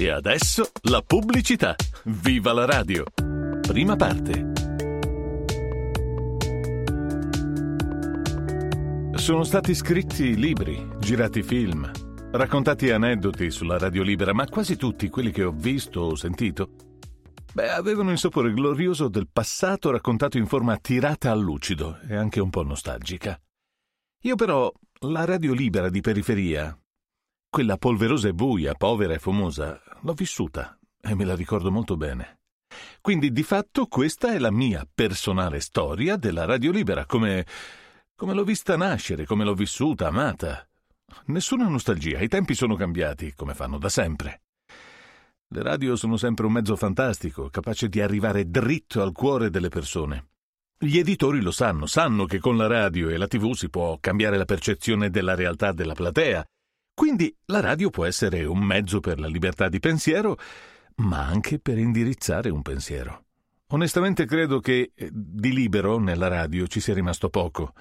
E adesso la pubblicità. Viva la radio! Prima parte. Sono stati scritti libri, girati film, raccontati aneddoti sulla radio libera, ma quasi tutti quelli che ho visto o sentito, beh, avevano il sapore glorioso del passato raccontato in forma tirata al lucido e anche un po' nostalgica. Io però la radio libera di periferia, quella polverosa e buia, povera e fumosa, l'ho vissuta e me la ricordo molto bene. Quindi di fatto questa è la mia personale storia della radio libera, come, come l'ho vista nascere, come l'ho vissuta, amata. Nessuna nostalgia, i tempi sono cambiati, come fanno da sempre. Le radio sono sempre un mezzo fantastico, capace di arrivare dritto al cuore delle persone. Gli editori lo sanno, sanno che con la radio e la tv si può cambiare la percezione della realtà della platea quindi la radio può essere un mezzo per la libertà di pensiero, ma anche per indirizzare un pensiero. Onestamente credo che eh, di libero nella radio ci sia rimasto poco.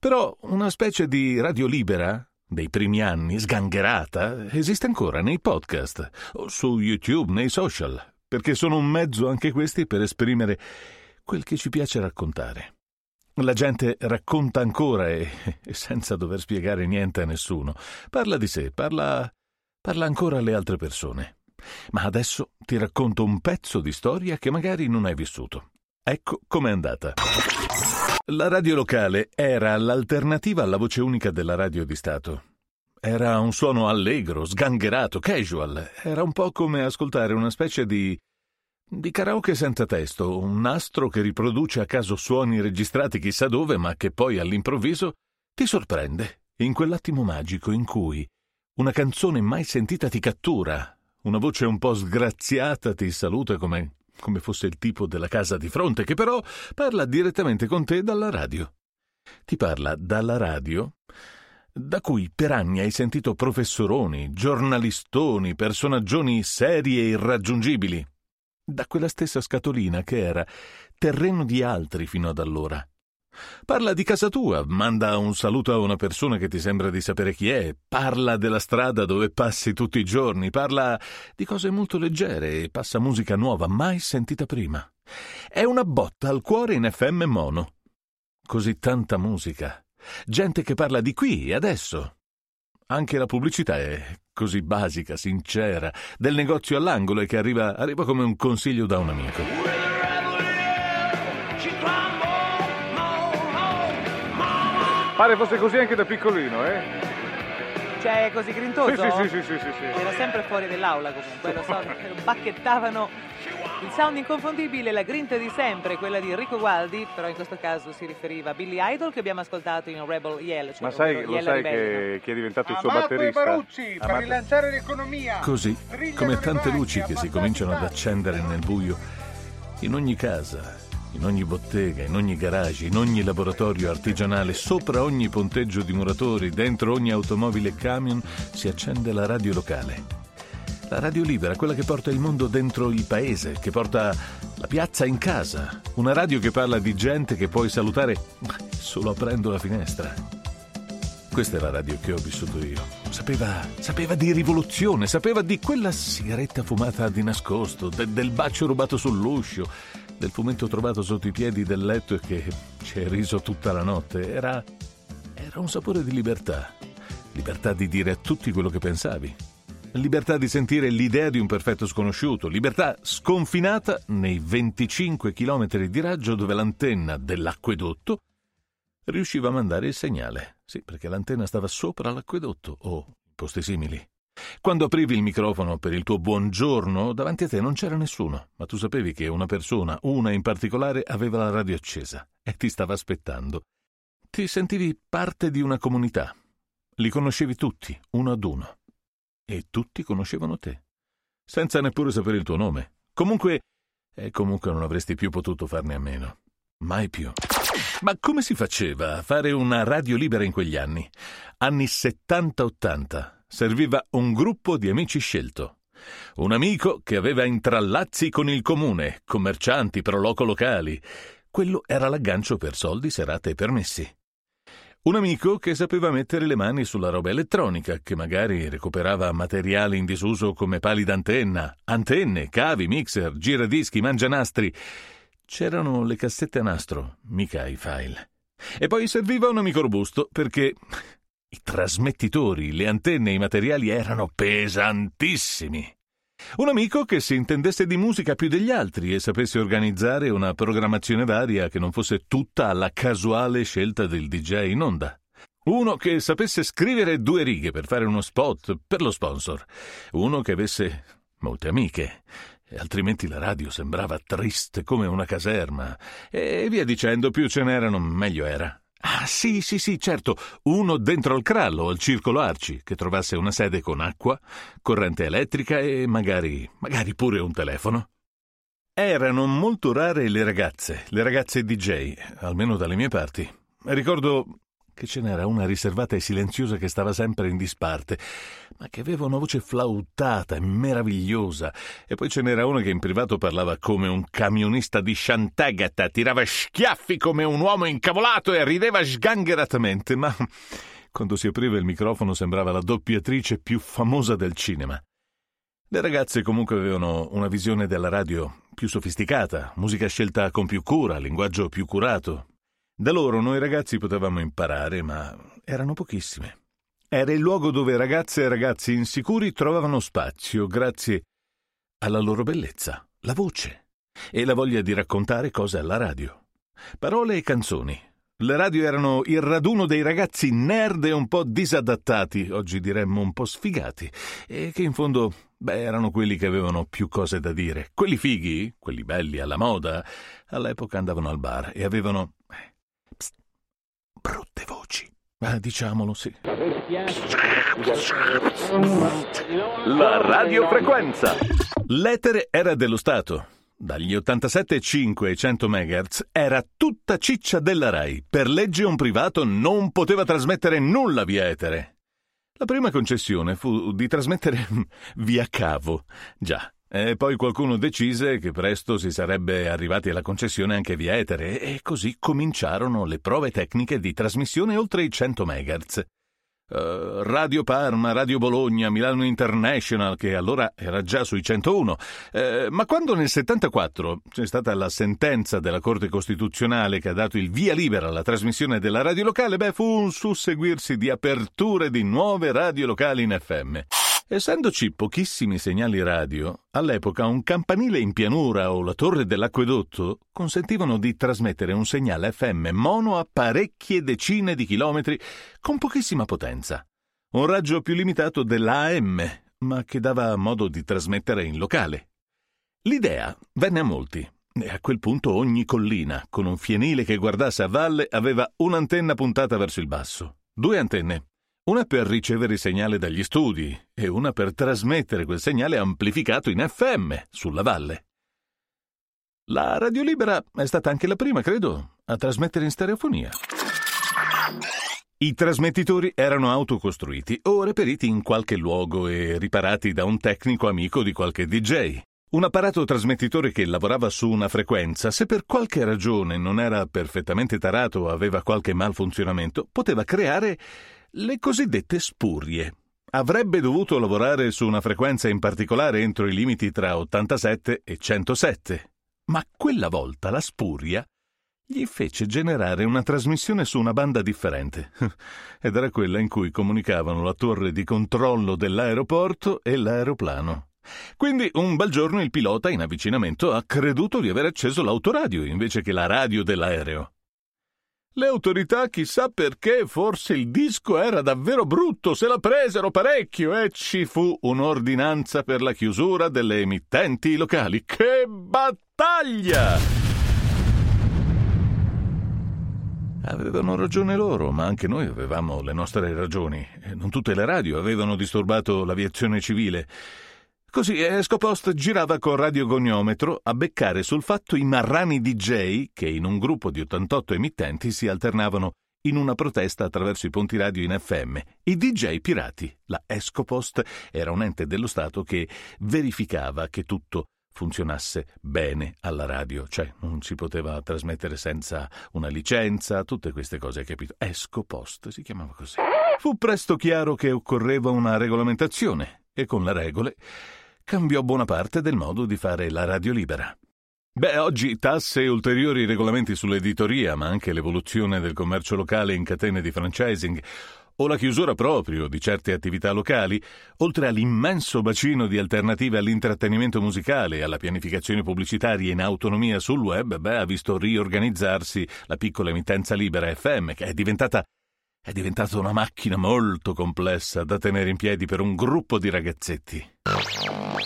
Però una specie di radio libera dei primi anni, sgangherata, esiste ancora nei podcast, su YouTube, nei social, perché sono un mezzo anche questi per esprimere quel che ci piace raccontare. La gente racconta ancora e, e, senza dover spiegare niente a nessuno. Parla di sé, parla, parla ancora alle altre persone. Ma adesso ti racconto un pezzo di storia che magari non hai vissuto. Ecco com'è andata. La radio locale era l'alternativa alla voce unica della radio di Stato. Era un suono allegro, sgangherato, casual. Era un po' come ascoltare una specie di di karaoke senza testo, un nastro che riproduce a caso suoni registrati chissà dove, ma che poi all'improvviso ti sorprende, in quell'attimo magico in cui una canzone mai sentita ti cattura, una voce un po' sgraziata ti saluta come, come fosse il tipo della casa di fronte, che però parla direttamente con te dalla radio. Ti parla dalla radio da cui per anni hai sentito professoroni, giornalistoni, personaggioni seri e irraggiungibili da quella stessa scatolina che era terreno di altri fino ad allora. Parla di casa tua, manda un saluto a una persona che ti sembra di sapere chi è, parla della strada dove passi tutti i giorni, parla di cose molto leggere e passa musica nuova, mai sentita prima. È una botta al cuore in FM mono. Così tanta musica. Gente che parla di qui e adesso. Anche la pubblicità è così basica, sincera, del negozio all'angolo e che arriva, arriva come un consiglio da un amico. Pare fosse così anche da piccolino, eh? Cioè, è così grintoso? Sì, sì, sì, sì, sì, sì. Era sempre fuori dall'aula comunque, lo so, bacchettavano il sound inconfondibile, la grinta di sempre, quella di Enrico Gualdi, però in questo caso si riferiva a Billy Idol che abbiamo ascoltato in Rebel Yell. Cioè Ma sai, lo sai che, che, è diventato il suo batterista? Barucci, per Amato. rilanciare l'economia. Così, come tante luci che si cominciano ad accendere nel buio, in ogni casa, in ogni bottega, in ogni garage, in ogni laboratorio artigianale, sopra ogni ponteggio di muratori, dentro ogni automobile e camion, si accende la radio locale. La radio libera, quella che porta il mondo dentro il paese, che porta la piazza in casa. Una radio che parla di gente che puoi salutare solo aprendo la finestra. Questa è la radio che ho vissuto io. Sapeva, sapeva di rivoluzione, sapeva di quella sigaretta fumata di nascosto, de, del bacio rubato sull'uscio, del fumetto trovato sotto i piedi del letto e che ci hai riso tutta la notte. Era, era un sapore di libertà. Libertà di dire a tutti quello che pensavi. Libertà di sentire l'idea di un perfetto sconosciuto. Libertà sconfinata nei 25 km di raggio dove l'antenna dell'acquedotto riusciva a mandare il segnale. Sì, perché l'antenna stava sopra l'acquedotto o posti simili. Quando aprivi il microfono per il tuo buongiorno, davanti a te non c'era nessuno, ma tu sapevi che una persona, una in particolare, aveva la radio accesa e ti stava aspettando. Ti sentivi parte di una comunità. Li conoscevi tutti, uno ad uno. E tutti conoscevano te, senza neppure sapere il tuo nome. Comunque, e comunque non avresti più potuto farne a meno. Mai più. Ma come si faceva a fare una radio libera in quegli anni? Anni 70-80 serviva un gruppo di amici scelto. Un amico che aveva intrallazzi con il comune, commercianti, proloco locali. Quello era l'aggancio per soldi, serate e permessi. Un amico che sapeva mettere le mani sulla roba elettronica, che magari recuperava materiali in disuso come pali d'antenna, antenne, cavi, mixer, giradischi, mangianastri. C'erano le cassette a nastro, mica i file. E poi serviva un amico robusto perché i trasmettitori, le antenne e i materiali erano pesantissimi. Un amico che si intendesse di musica più degli altri e sapesse organizzare una programmazione varia che non fosse tutta alla casuale scelta del DJ in onda. Uno che sapesse scrivere due righe per fare uno spot per lo sponsor. Uno che avesse molte amiche. Altrimenti la radio sembrava triste come una caserma. E via dicendo, più ce n'erano, meglio era. Ah, sì, sì, sì, certo, uno dentro al crallo, al circolo Arci, che trovasse una sede con acqua, corrente elettrica e magari, magari pure un telefono. Erano molto rare le ragazze, le ragazze DJ, almeno dalle mie parti. Ricordo che ce n'era una riservata e silenziosa che stava sempre in disparte, ma che aveva una voce flautata e meravigliosa, e poi ce n'era una che in privato parlava come un camionista di Sciantagata, tirava schiaffi come un uomo incavolato e rideva sgangheratamente, ma quando si apriva il microfono sembrava la doppiatrice più famosa del cinema. Le ragazze comunque avevano una visione della radio più sofisticata, musica scelta con più cura, linguaggio più curato, da loro noi ragazzi potevamo imparare, ma erano pochissime. Era il luogo dove ragazze e ragazzi insicuri trovavano spazio grazie alla loro bellezza, la voce e la voglia di raccontare cose alla radio. Parole e canzoni. Le radio erano il raduno dei ragazzi nerd e un po' disadattati, oggi diremmo un po' sfigati, e che in fondo, beh, erano quelli che avevano più cose da dire. Quelli fighi, quelli belli alla moda, all'epoca andavano al bar e avevano brutte voci. Ah, diciamolo, sì. La radiofrequenza. L'etere era dello Stato. Dagli 87,5 ai 100 MHz era tutta ciccia della RAI. Per legge un privato non poteva trasmettere nulla via etere. La prima concessione fu di trasmettere via cavo. Già, e poi qualcuno decise che presto si sarebbe arrivati alla concessione anche via etere e così cominciarono le prove tecniche di trasmissione oltre i 100 MHz. Uh, Radio Parma, Radio Bologna, Milano International, che allora era già sui 101. Uh, ma quando nel 74 c'è stata la sentenza della Corte Costituzionale che ha dato il via libera alla trasmissione della radio locale, beh, fu un susseguirsi di aperture di nuove radio locali in FM. Essendoci pochissimi segnali radio, all'epoca un campanile in pianura o la torre dell'acquedotto consentivano di trasmettere un segnale FM mono a parecchie decine di chilometri con pochissima potenza. Un raggio più limitato dell'AM, ma che dava modo di trasmettere in locale. L'idea venne a molti, e a quel punto ogni collina, con un fienile che guardasse a valle, aveva un'antenna puntata verso il basso. Due antenne, una per ricevere il segnale dagli studi e una per trasmettere quel segnale amplificato in FM sulla valle. La Radio Libera è stata anche la prima, credo, a trasmettere in stereofonia. I trasmettitori erano autocostruiti o reperiti in qualche luogo e riparati da un tecnico amico di qualche DJ. Un apparato trasmettitore che lavorava su una frequenza, se per qualche ragione non era perfettamente tarato o aveva qualche malfunzionamento, poteva creare le cosiddette spurie. Avrebbe dovuto lavorare su una frequenza in particolare entro i limiti tra 87 e 107, ma quella volta la spuria gli fece generare una trasmissione su una banda differente, ed era quella in cui comunicavano la torre di controllo dell'aeroporto e l'aeroplano. Quindi un bel giorno il pilota in avvicinamento ha creduto di aver acceso l'autoradio invece che la radio dell'aereo. Le autorità, chissà perché, forse il disco era davvero brutto, se la presero parecchio e ci fu un'ordinanza per la chiusura delle emittenti locali. Che battaglia! Avevano ragione loro, ma anche noi avevamo le nostre ragioni. Non tutte le radio avevano disturbato l'aviazione civile. Così Escopost girava col radiogoniometro a beccare sul fatto i marrani DJ che in un gruppo di 88 emittenti si alternavano in una protesta attraverso i ponti radio in FM. I DJ pirati. La Escopost era un ente dello Stato che verificava che tutto funzionasse bene alla radio, cioè non si poteva trasmettere senza una licenza, tutte queste cose, hai capito? Esco Post si chiamava così. Fu presto chiaro che occorreva una regolamentazione e con le regole cambiò buona parte del modo di fare la radio libera. Beh, oggi tasse e ulteriori regolamenti sull'editoria, ma anche l'evoluzione del commercio locale in catene di franchising o la chiusura proprio di certe attività locali, oltre all'immenso bacino di alternative all'intrattenimento musicale e alla pianificazione pubblicitaria in autonomia sul web, beh, ha visto riorganizzarsi la piccola emittenza libera FM, che è diventata è diventata una macchina molto complessa da tenere in piedi per un gruppo di ragazzetti.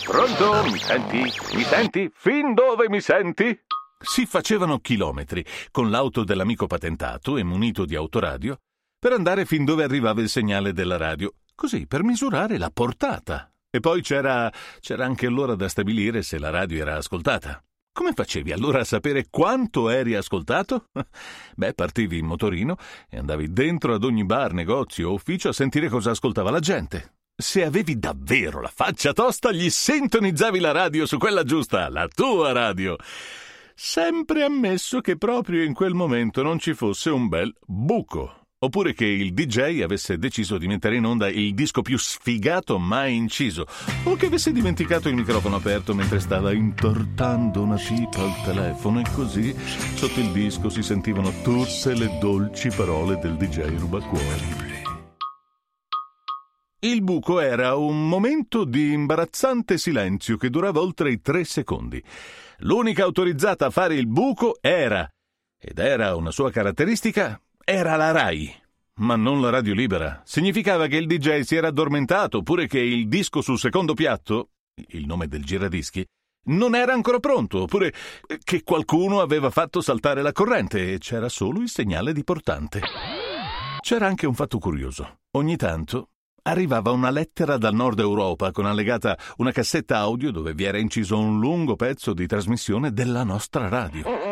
Pronto? Mi senti? Mi senti? Fin dove mi senti? Si facevano chilometri con l'auto dell'amico patentato e munito di autoradio per andare fin dove arrivava il segnale della radio, così per misurare la portata. E poi c'era, c'era anche l'ora da stabilire se la radio era ascoltata. Come facevi allora a sapere quanto eri ascoltato? Beh, partivi in motorino e andavi dentro ad ogni bar, negozio o ufficio a sentire cosa ascoltava la gente. Se avevi davvero la faccia tosta, gli sintonizzavi la radio su quella giusta, la tua radio. Sempre ammesso che proprio in quel momento non ci fosse un bel buco. Oppure che il DJ avesse deciso di mettere in onda il disco più sfigato mai inciso, o che avesse dimenticato il microfono aperto mentre stava intortando una tipa al telefono e così sotto il disco si sentivano tutte le dolci parole del DJ rubacuori. Il buco era un momento di imbarazzante silenzio che durava oltre i tre secondi. L'unica autorizzata a fare il buco era, ed era una sua caratteristica, era la RAI. Ma non la radio libera. Significava che il DJ si era addormentato, oppure che il disco sul secondo piatto, il nome del giradischi, non era ancora pronto, oppure che qualcuno aveva fatto saltare la corrente e c'era solo il segnale di portante. C'era anche un fatto curioso. Ogni tanto arrivava una lettera dal nord Europa con allegata una cassetta audio dove vi era inciso un lungo pezzo di trasmissione della nostra radio.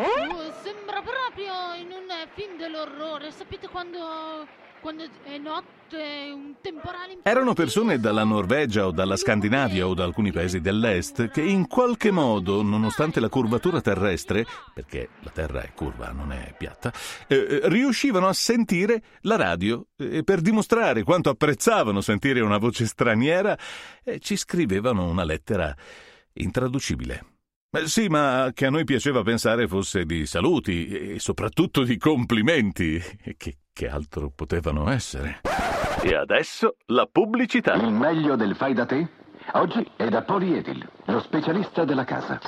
Sapete quando, quando è notte, un temporale... Erano persone dalla Norvegia o dalla Scandinavia o da alcuni paesi dell'est che in qualche modo, nonostante la curvatura terrestre, perché la Terra è curva, non è piatta, eh, riuscivano a sentire la radio e per dimostrare quanto apprezzavano sentire una voce straniera, eh, ci scrivevano una lettera intraducibile. Sì, ma che a noi piaceva pensare fosse di saluti e soprattutto di complimenti. Che, che altro potevano essere? E adesso la pubblicità. Il meglio del fai da te? Oggi è da Poliedil, lo specialista della casa.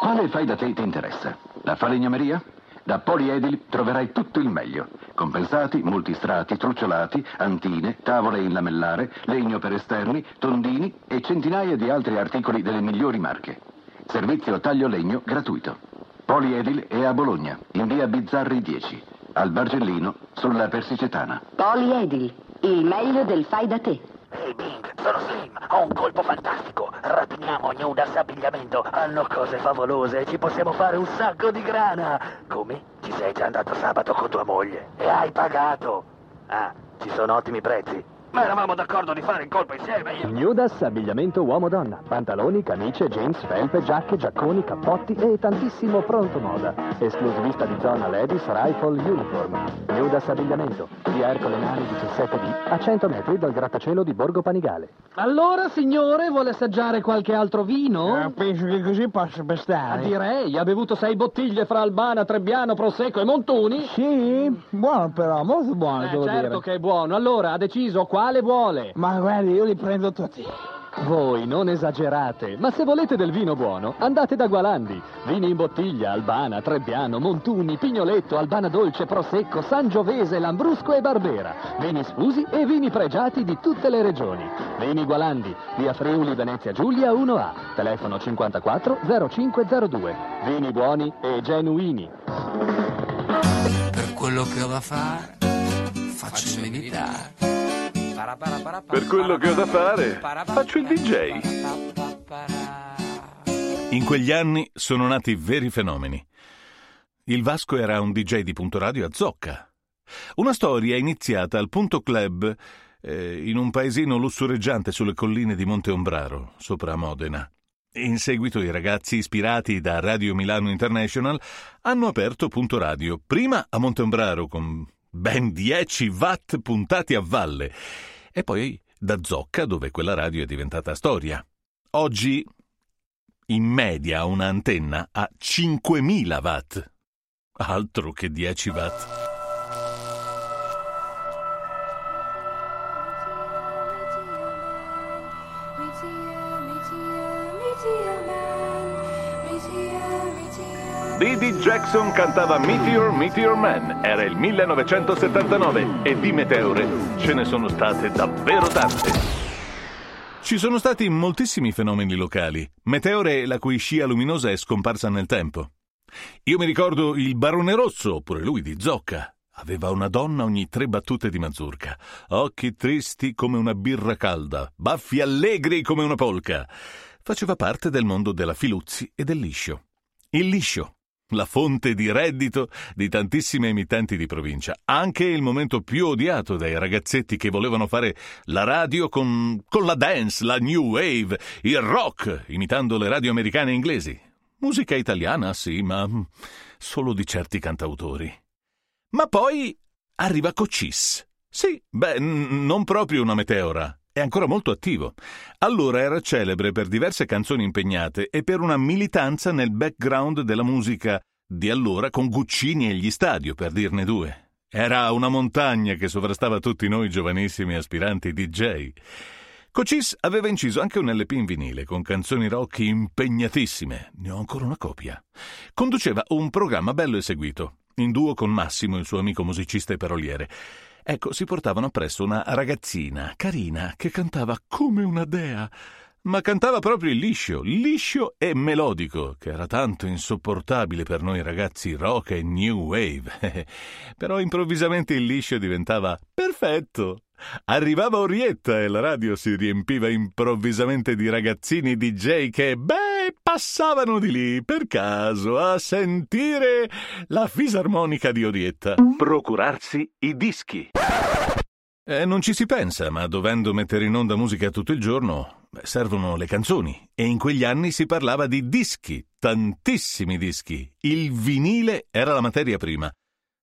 Quale fai da te ti interessa? La falegnameria? Da Poliedil troverai tutto il meglio. Compensati, multistrati, trucciolati, antine, tavole in lamellare, legno per esterni, tondini e centinaia di altri articoli delle migliori marche. Servizio taglio legno gratuito. Poliedil è a Bologna, in via Bizzarri 10, al Bargellino, sulla Persicetana. Poliedil, il meglio del fai da te. Ehi Bing, sono Slim, ho un colpo fantastico. Rapiniamo Nudas Abbigliamento, hanno cose favolose, ci possiamo fare un sacco di grana. Come? Ci sei già andato sabato con tua moglie e hai pagato. Ah, ci sono ottimi prezzi. Ma eravamo d'accordo di fare il colpo insieme, io... Nudas, abbigliamento uomo-donna, pantaloni, camicie, jeans, felpe, giacche, giacconi, cappotti e tantissimo pronto moda. Esclusivista di zona Ladies Rifle Uniform. Nudas abbigliamento, via Ercole Nari 17D, a 100 metri dal grattacielo di Borgo Panigale. Allora, signore, vuole assaggiare qualche altro vino? Eh, penso che così possa Ah, bastare. direi, ha bevuto sei bottiglie fra Albana, Trebbiano, Prosecco e Montuni? Sì, buono però, molto buono, Eh, devo certo dire. che è buono. Allora, ha deciso quale vuole. Ma guardi, io li prendo tutti. Voi non esagerate, ma se volete del vino buono, andate da Gualandi. Vini in bottiglia, Albana, Trebbiano, Montuni, Pignoletto, Albana Dolce, Prosecco, Sangiovese, Lambrusco e Barbera. Vini sfusi e vini pregiati di tutte le regioni. Vini Gualandi, via Friuli, Venezia Giulia 1A, telefono 54 0502. Vini buoni e genuini. Per quello che ho da fare, faccio militare. Per quello che ho da fare, faccio il DJ. In quegli anni sono nati veri fenomeni. Il Vasco era un DJ di punto radio a Zocca. Una storia iniziata al Punto Club eh, in un paesino lussureggiante sulle colline di Monte Ombraro, sopra Modena. In seguito i ragazzi ispirati da Radio Milano International hanno aperto Punto Radio, prima a Montembraro con ben 10 watt puntati a valle e poi da Zocca dove quella radio è diventata storia. Oggi in media una antenna ha 5000 watt. Altro che 10 watt. Didi Jackson cantava Meteor, Meteor Man. Era il 1979 e di meteore ce ne sono state davvero tante. Ci sono stati moltissimi fenomeni locali. Meteore la cui scia luminosa è scomparsa nel tempo. Io mi ricordo il Barone Rosso, pure lui di Zocca. Aveva una donna ogni tre battute di mazurka, occhi tristi come una birra calda, baffi allegri come una polca. Faceva parte del mondo della Filuzzi e del liscio. Il liscio, la fonte di reddito di tantissime emittenti di provincia, anche il momento più odiato dai ragazzetti che volevano fare la radio con, con la dance, la new wave, il rock, imitando le radio americane e inglesi. Musica italiana, sì, ma solo di certi cantautori. Ma poi arriva Cocis. Sì, beh, n- non proprio una meteora, è ancora molto attivo. Allora era celebre per diverse canzoni impegnate e per una militanza nel background della musica di allora con Guccini e gli Stadio, per dirne due. Era una montagna che sovrastava tutti noi giovanissimi aspiranti DJ. Cocis aveva inciso anche un LP in vinile con canzoni rock impegnatissime. Ne ho ancora una copia. Conduceva un programma bello e seguito, in duo con Massimo, il suo amico musicista e paroliere. Ecco, si portavano appresso una ragazzina carina che cantava come una dea. Ma cantava proprio liscio, liscio e melodico, che era tanto insopportabile per noi ragazzi rock e new wave. Però improvvisamente il liscio diventava perfetto. Arrivava Orietta e la radio si riempiva improvvisamente di ragazzini DJ che, beh, passavano di lì per caso a sentire la fisarmonica di Orietta. Procurarsi i dischi. Eh, non ci si pensa, ma dovendo mettere in onda musica tutto il giorno, beh, servono le canzoni. E in quegli anni si parlava di dischi, tantissimi dischi. Il vinile era la materia prima.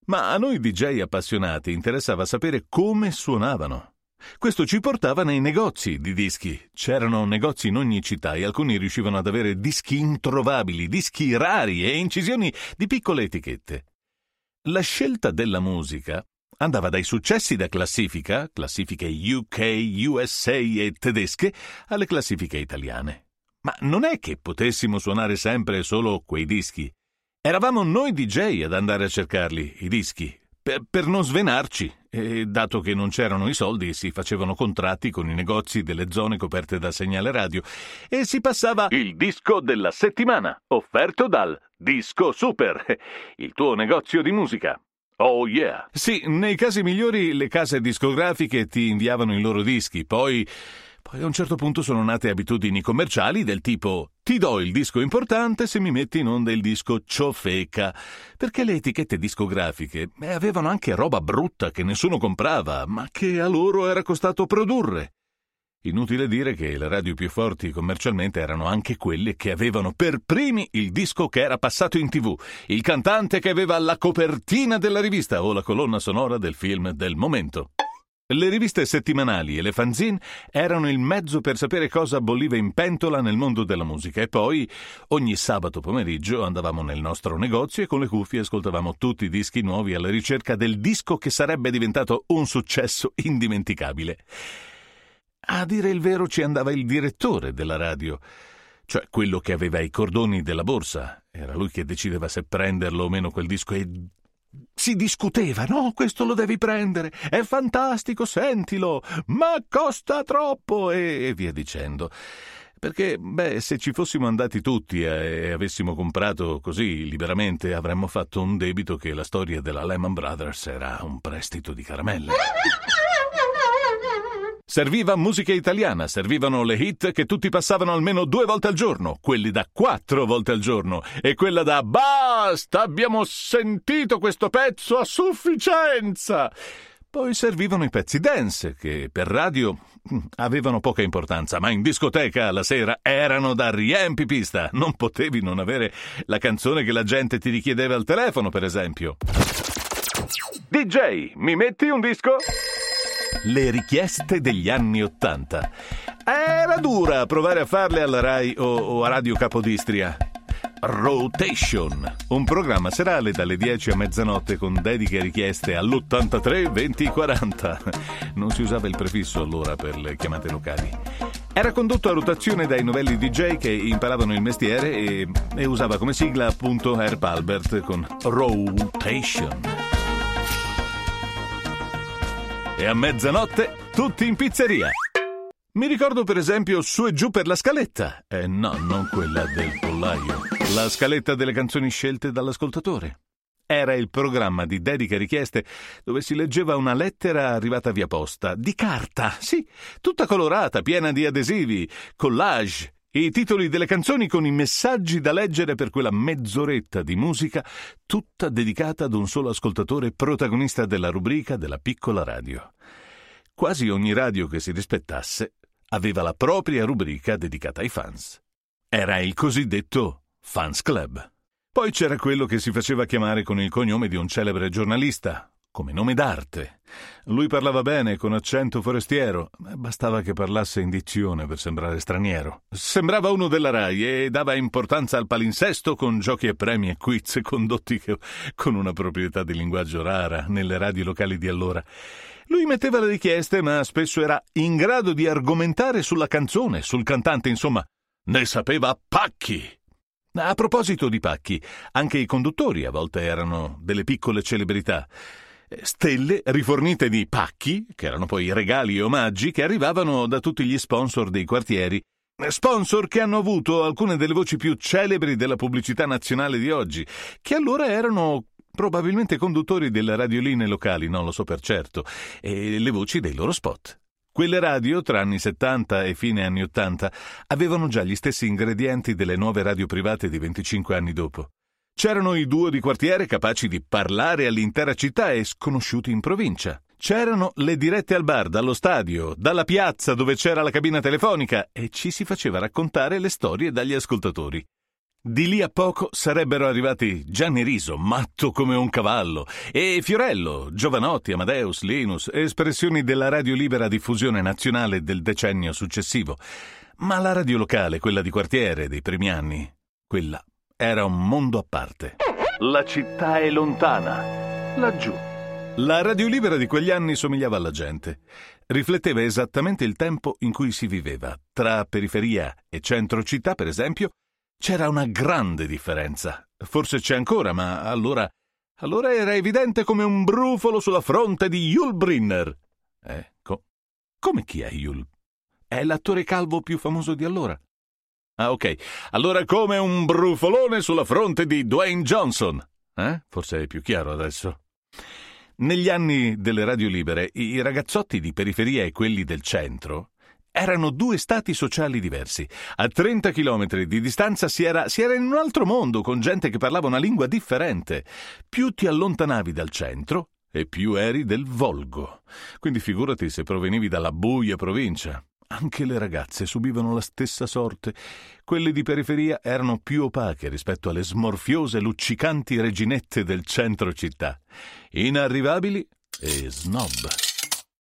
Ma a noi DJ appassionati interessava sapere come suonavano. Questo ci portava nei negozi di dischi. C'erano negozi in ogni città e alcuni riuscivano ad avere dischi introvabili, dischi rari e incisioni di piccole etichette. La scelta della musica andava dai successi da classifica, classifiche UK, USA e tedesche, alle classifiche italiane. Ma non è che potessimo suonare sempre solo quei dischi. Eravamo noi DJ ad andare a cercarli, i dischi, per, per, non svenarci, e dato che non c'erano i soldi si facevano contratti con i negozi delle zone coperte da segnale radio e si passava il disco della settimana, offerto dal Disco Super, il tuo negozio di musica. Oh yeah! Sì, nei casi migliori le case discografiche ti inviavano i loro dischi, poi poi a un certo punto sono nate abitudini commerciali del tipo ti do il disco importante se mi metti in onda il disco ciofeca, perché le etichette discografiche eh, avevano anche roba brutta che nessuno comprava, ma che a loro era costato produrre. Inutile dire che le radio più forti commercialmente erano anche quelle che avevano per primi il disco che era passato in tv, il cantante che aveva la copertina della rivista o la colonna sonora del film del momento. Le riviste settimanali e le fanzine erano il mezzo per sapere cosa bolliva in pentola nel mondo della musica e poi ogni sabato pomeriggio andavamo nel nostro negozio e con le cuffie ascoltavamo tutti i dischi nuovi alla ricerca del disco che sarebbe diventato un successo indimenticabile. A dire il vero ci andava il direttore della radio, cioè quello che aveva i cordoni della borsa. Era lui che decideva se prenderlo o meno quel disco e si discuteva, no, questo lo devi prendere, è fantastico, sentilo, ma costa troppo e, via dicendo. Perché, beh, se ci fossimo andati tutti e avessimo comprato così liberamente, avremmo fatto un debito che la storia della Lehman Brothers era un prestito di caramelle. Serviva musica italiana, servivano le hit che tutti passavano almeno due volte al giorno, quelli da quattro volte al giorno e quella da basta, abbiamo sentito questo pezzo a sufficienza. Poi servivano i pezzi dance, che per radio avevano poca importanza, ma in discoteca la sera erano da riempipista. Non potevi non avere la canzone che la gente ti richiedeva al telefono, per esempio. DJ, mi metti un disco? Le richieste degli anni Ottanta. Era dura provare a farle alla Rai o, o a Radio Capodistria. Rotation, un programma serale dalle 10 a mezzanotte con dediche richieste all'83 20 40. Non si usava il prefisso allora per le chiamate locali. Era condotto a rotazione dai novelli DJ che imparavano il mestiere e, e usava come sigla appunto Herb Albert con Rotation. E a mezzanotte tutti in pizzeria. Mi ricordo per esempio Su e giù per la scaletta. Eh no, non quella del pollaio. La scaletta delle canzoni scelte dall'ascoltatore. Era il programma di dediche richieste dove si leggeva una lettera arrivata via posta, di carta, sì, tutta colorata, piena di adesivi, collage, i titoli delle canzoni con i messaggi da leggere per quella mezz'oretta di musica, tutta dedicata ad un solo ascoltatore protagonista della rubrica della piccola radio. Quasi ogni radio che si rispettasse aveva la propria rubrica dedicata ai fans. Era il cosiddetto Fans Club. Poi c'era quello che si faceva chiamare con il cognome di un celebre giornalista, come nome d'arte. Lui parlava bene, con accento forestiero, ma bastava che parlasse in dizione per sembrare straniero. Sembrava uno della RAI e dava importanza al palinsesto con giochi e premi e quiz condotti con una proprietà di linguaggio rara nelle radio locali di allora. Lui metteva le richieste, ma spesso era in grado di argomentare sulla canzone, sul cantante, insomma, ne sapeva pacchi. A proposito di pacchi, anche i conduttori a volte erano delle piccole celebrità. Stelle rifornite di pacchi, che erano poi regali e omaggi che arrivavano da tutti gli sponsor dei quartieri. Sponsor che hanno avuto alcune delle voci più celebri della pubblicità nazionale di oggi, che allora erano probabilmente conduttori delle radioline locali, non lo so per certo, e le voci dei loro spot. Quelle radio, tra anni 70 e fine anni 80, avevano già gli stessi ingredienti delle nuove radio private di 25 anni dopo. C'erano i duo di quartiere capaci di parlare all'intera città e sconosciuti in provincia. C'erano le dirette al bar, dallo stadio, dalla piazza dove c'era la cabina telefonica e ci si faceva raccontare le storie dagli ascoltatori. Di lì a poco sarebbero arrivati Gianni Riso, matto come un cavallo, e Fiorello, Giovanotti, Amadeus, Linus, espressioni della radio libera diffusione nazionale del decennio successivo. Ma la radio locale, quella di quartiere dei primi anni, quella era un mondo a parte. La città è lontana, laggiù. La radio libera di quegli anni somigliava alla gente. Rifletteva esattamente il tempo in cui si viveva. Tra periferia e centro città, per esempio, c'era una grande differenza. Forse c'è ancora, ma allora. Allora era evidente come un brufolo sulla fronte di Yul Brynner. Ecco. Come chi è Yul? È l'attore calvo più famoso di allora. Ah, ok. Allora come un brufolone sulla fronte di Dwayne Johnson. Eh? Forse è più chiaro adesso. Negli anni delle radio libere, i ragazzotti di periferia e quelli del centro erano due stati sociali diversi. A 30 chilometri di distanza si era, si era in un altro mondo, con gente che parlava una lingua differente. Più ti allontanavi dal centro, e più eri del volgo. Quindi figurati se provenivi dalla buia provincia. Anche le ragazze subivano la stessa sorte. Quelle di periferia erano più opache rispetto alle smorfiose, luccicanti reginette del centro città. Inarrivabili e snob.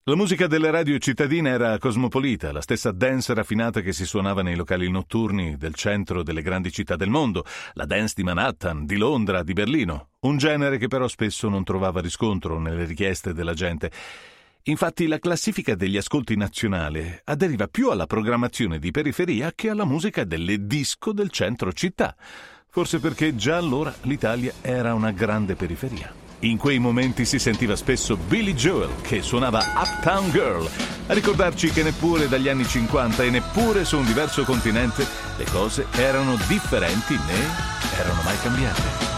La musica delle radio cittadine era cosmopolita, la stessa dance raffinata che si suonava nei locali notturni del centro delle grandi città del mondo, la dance di Manhattan, di Londra, di Berlino, un genere che però spesso non trovava riscontro nelle richieste della gente. Infatti la classifica degli ascolti nazionale aderiva più alla programmazione di periferia che alla musica delle disco del centro città, forse perché già allora l'Italia era una grande periferia. In quei momenti si sentiva spesso Billy Joel che suonava Uptown Girl, a ricordarci che neppure dagli anni 50 e neppure su un diverso continente le cose erano differenti né erano mai cambiate.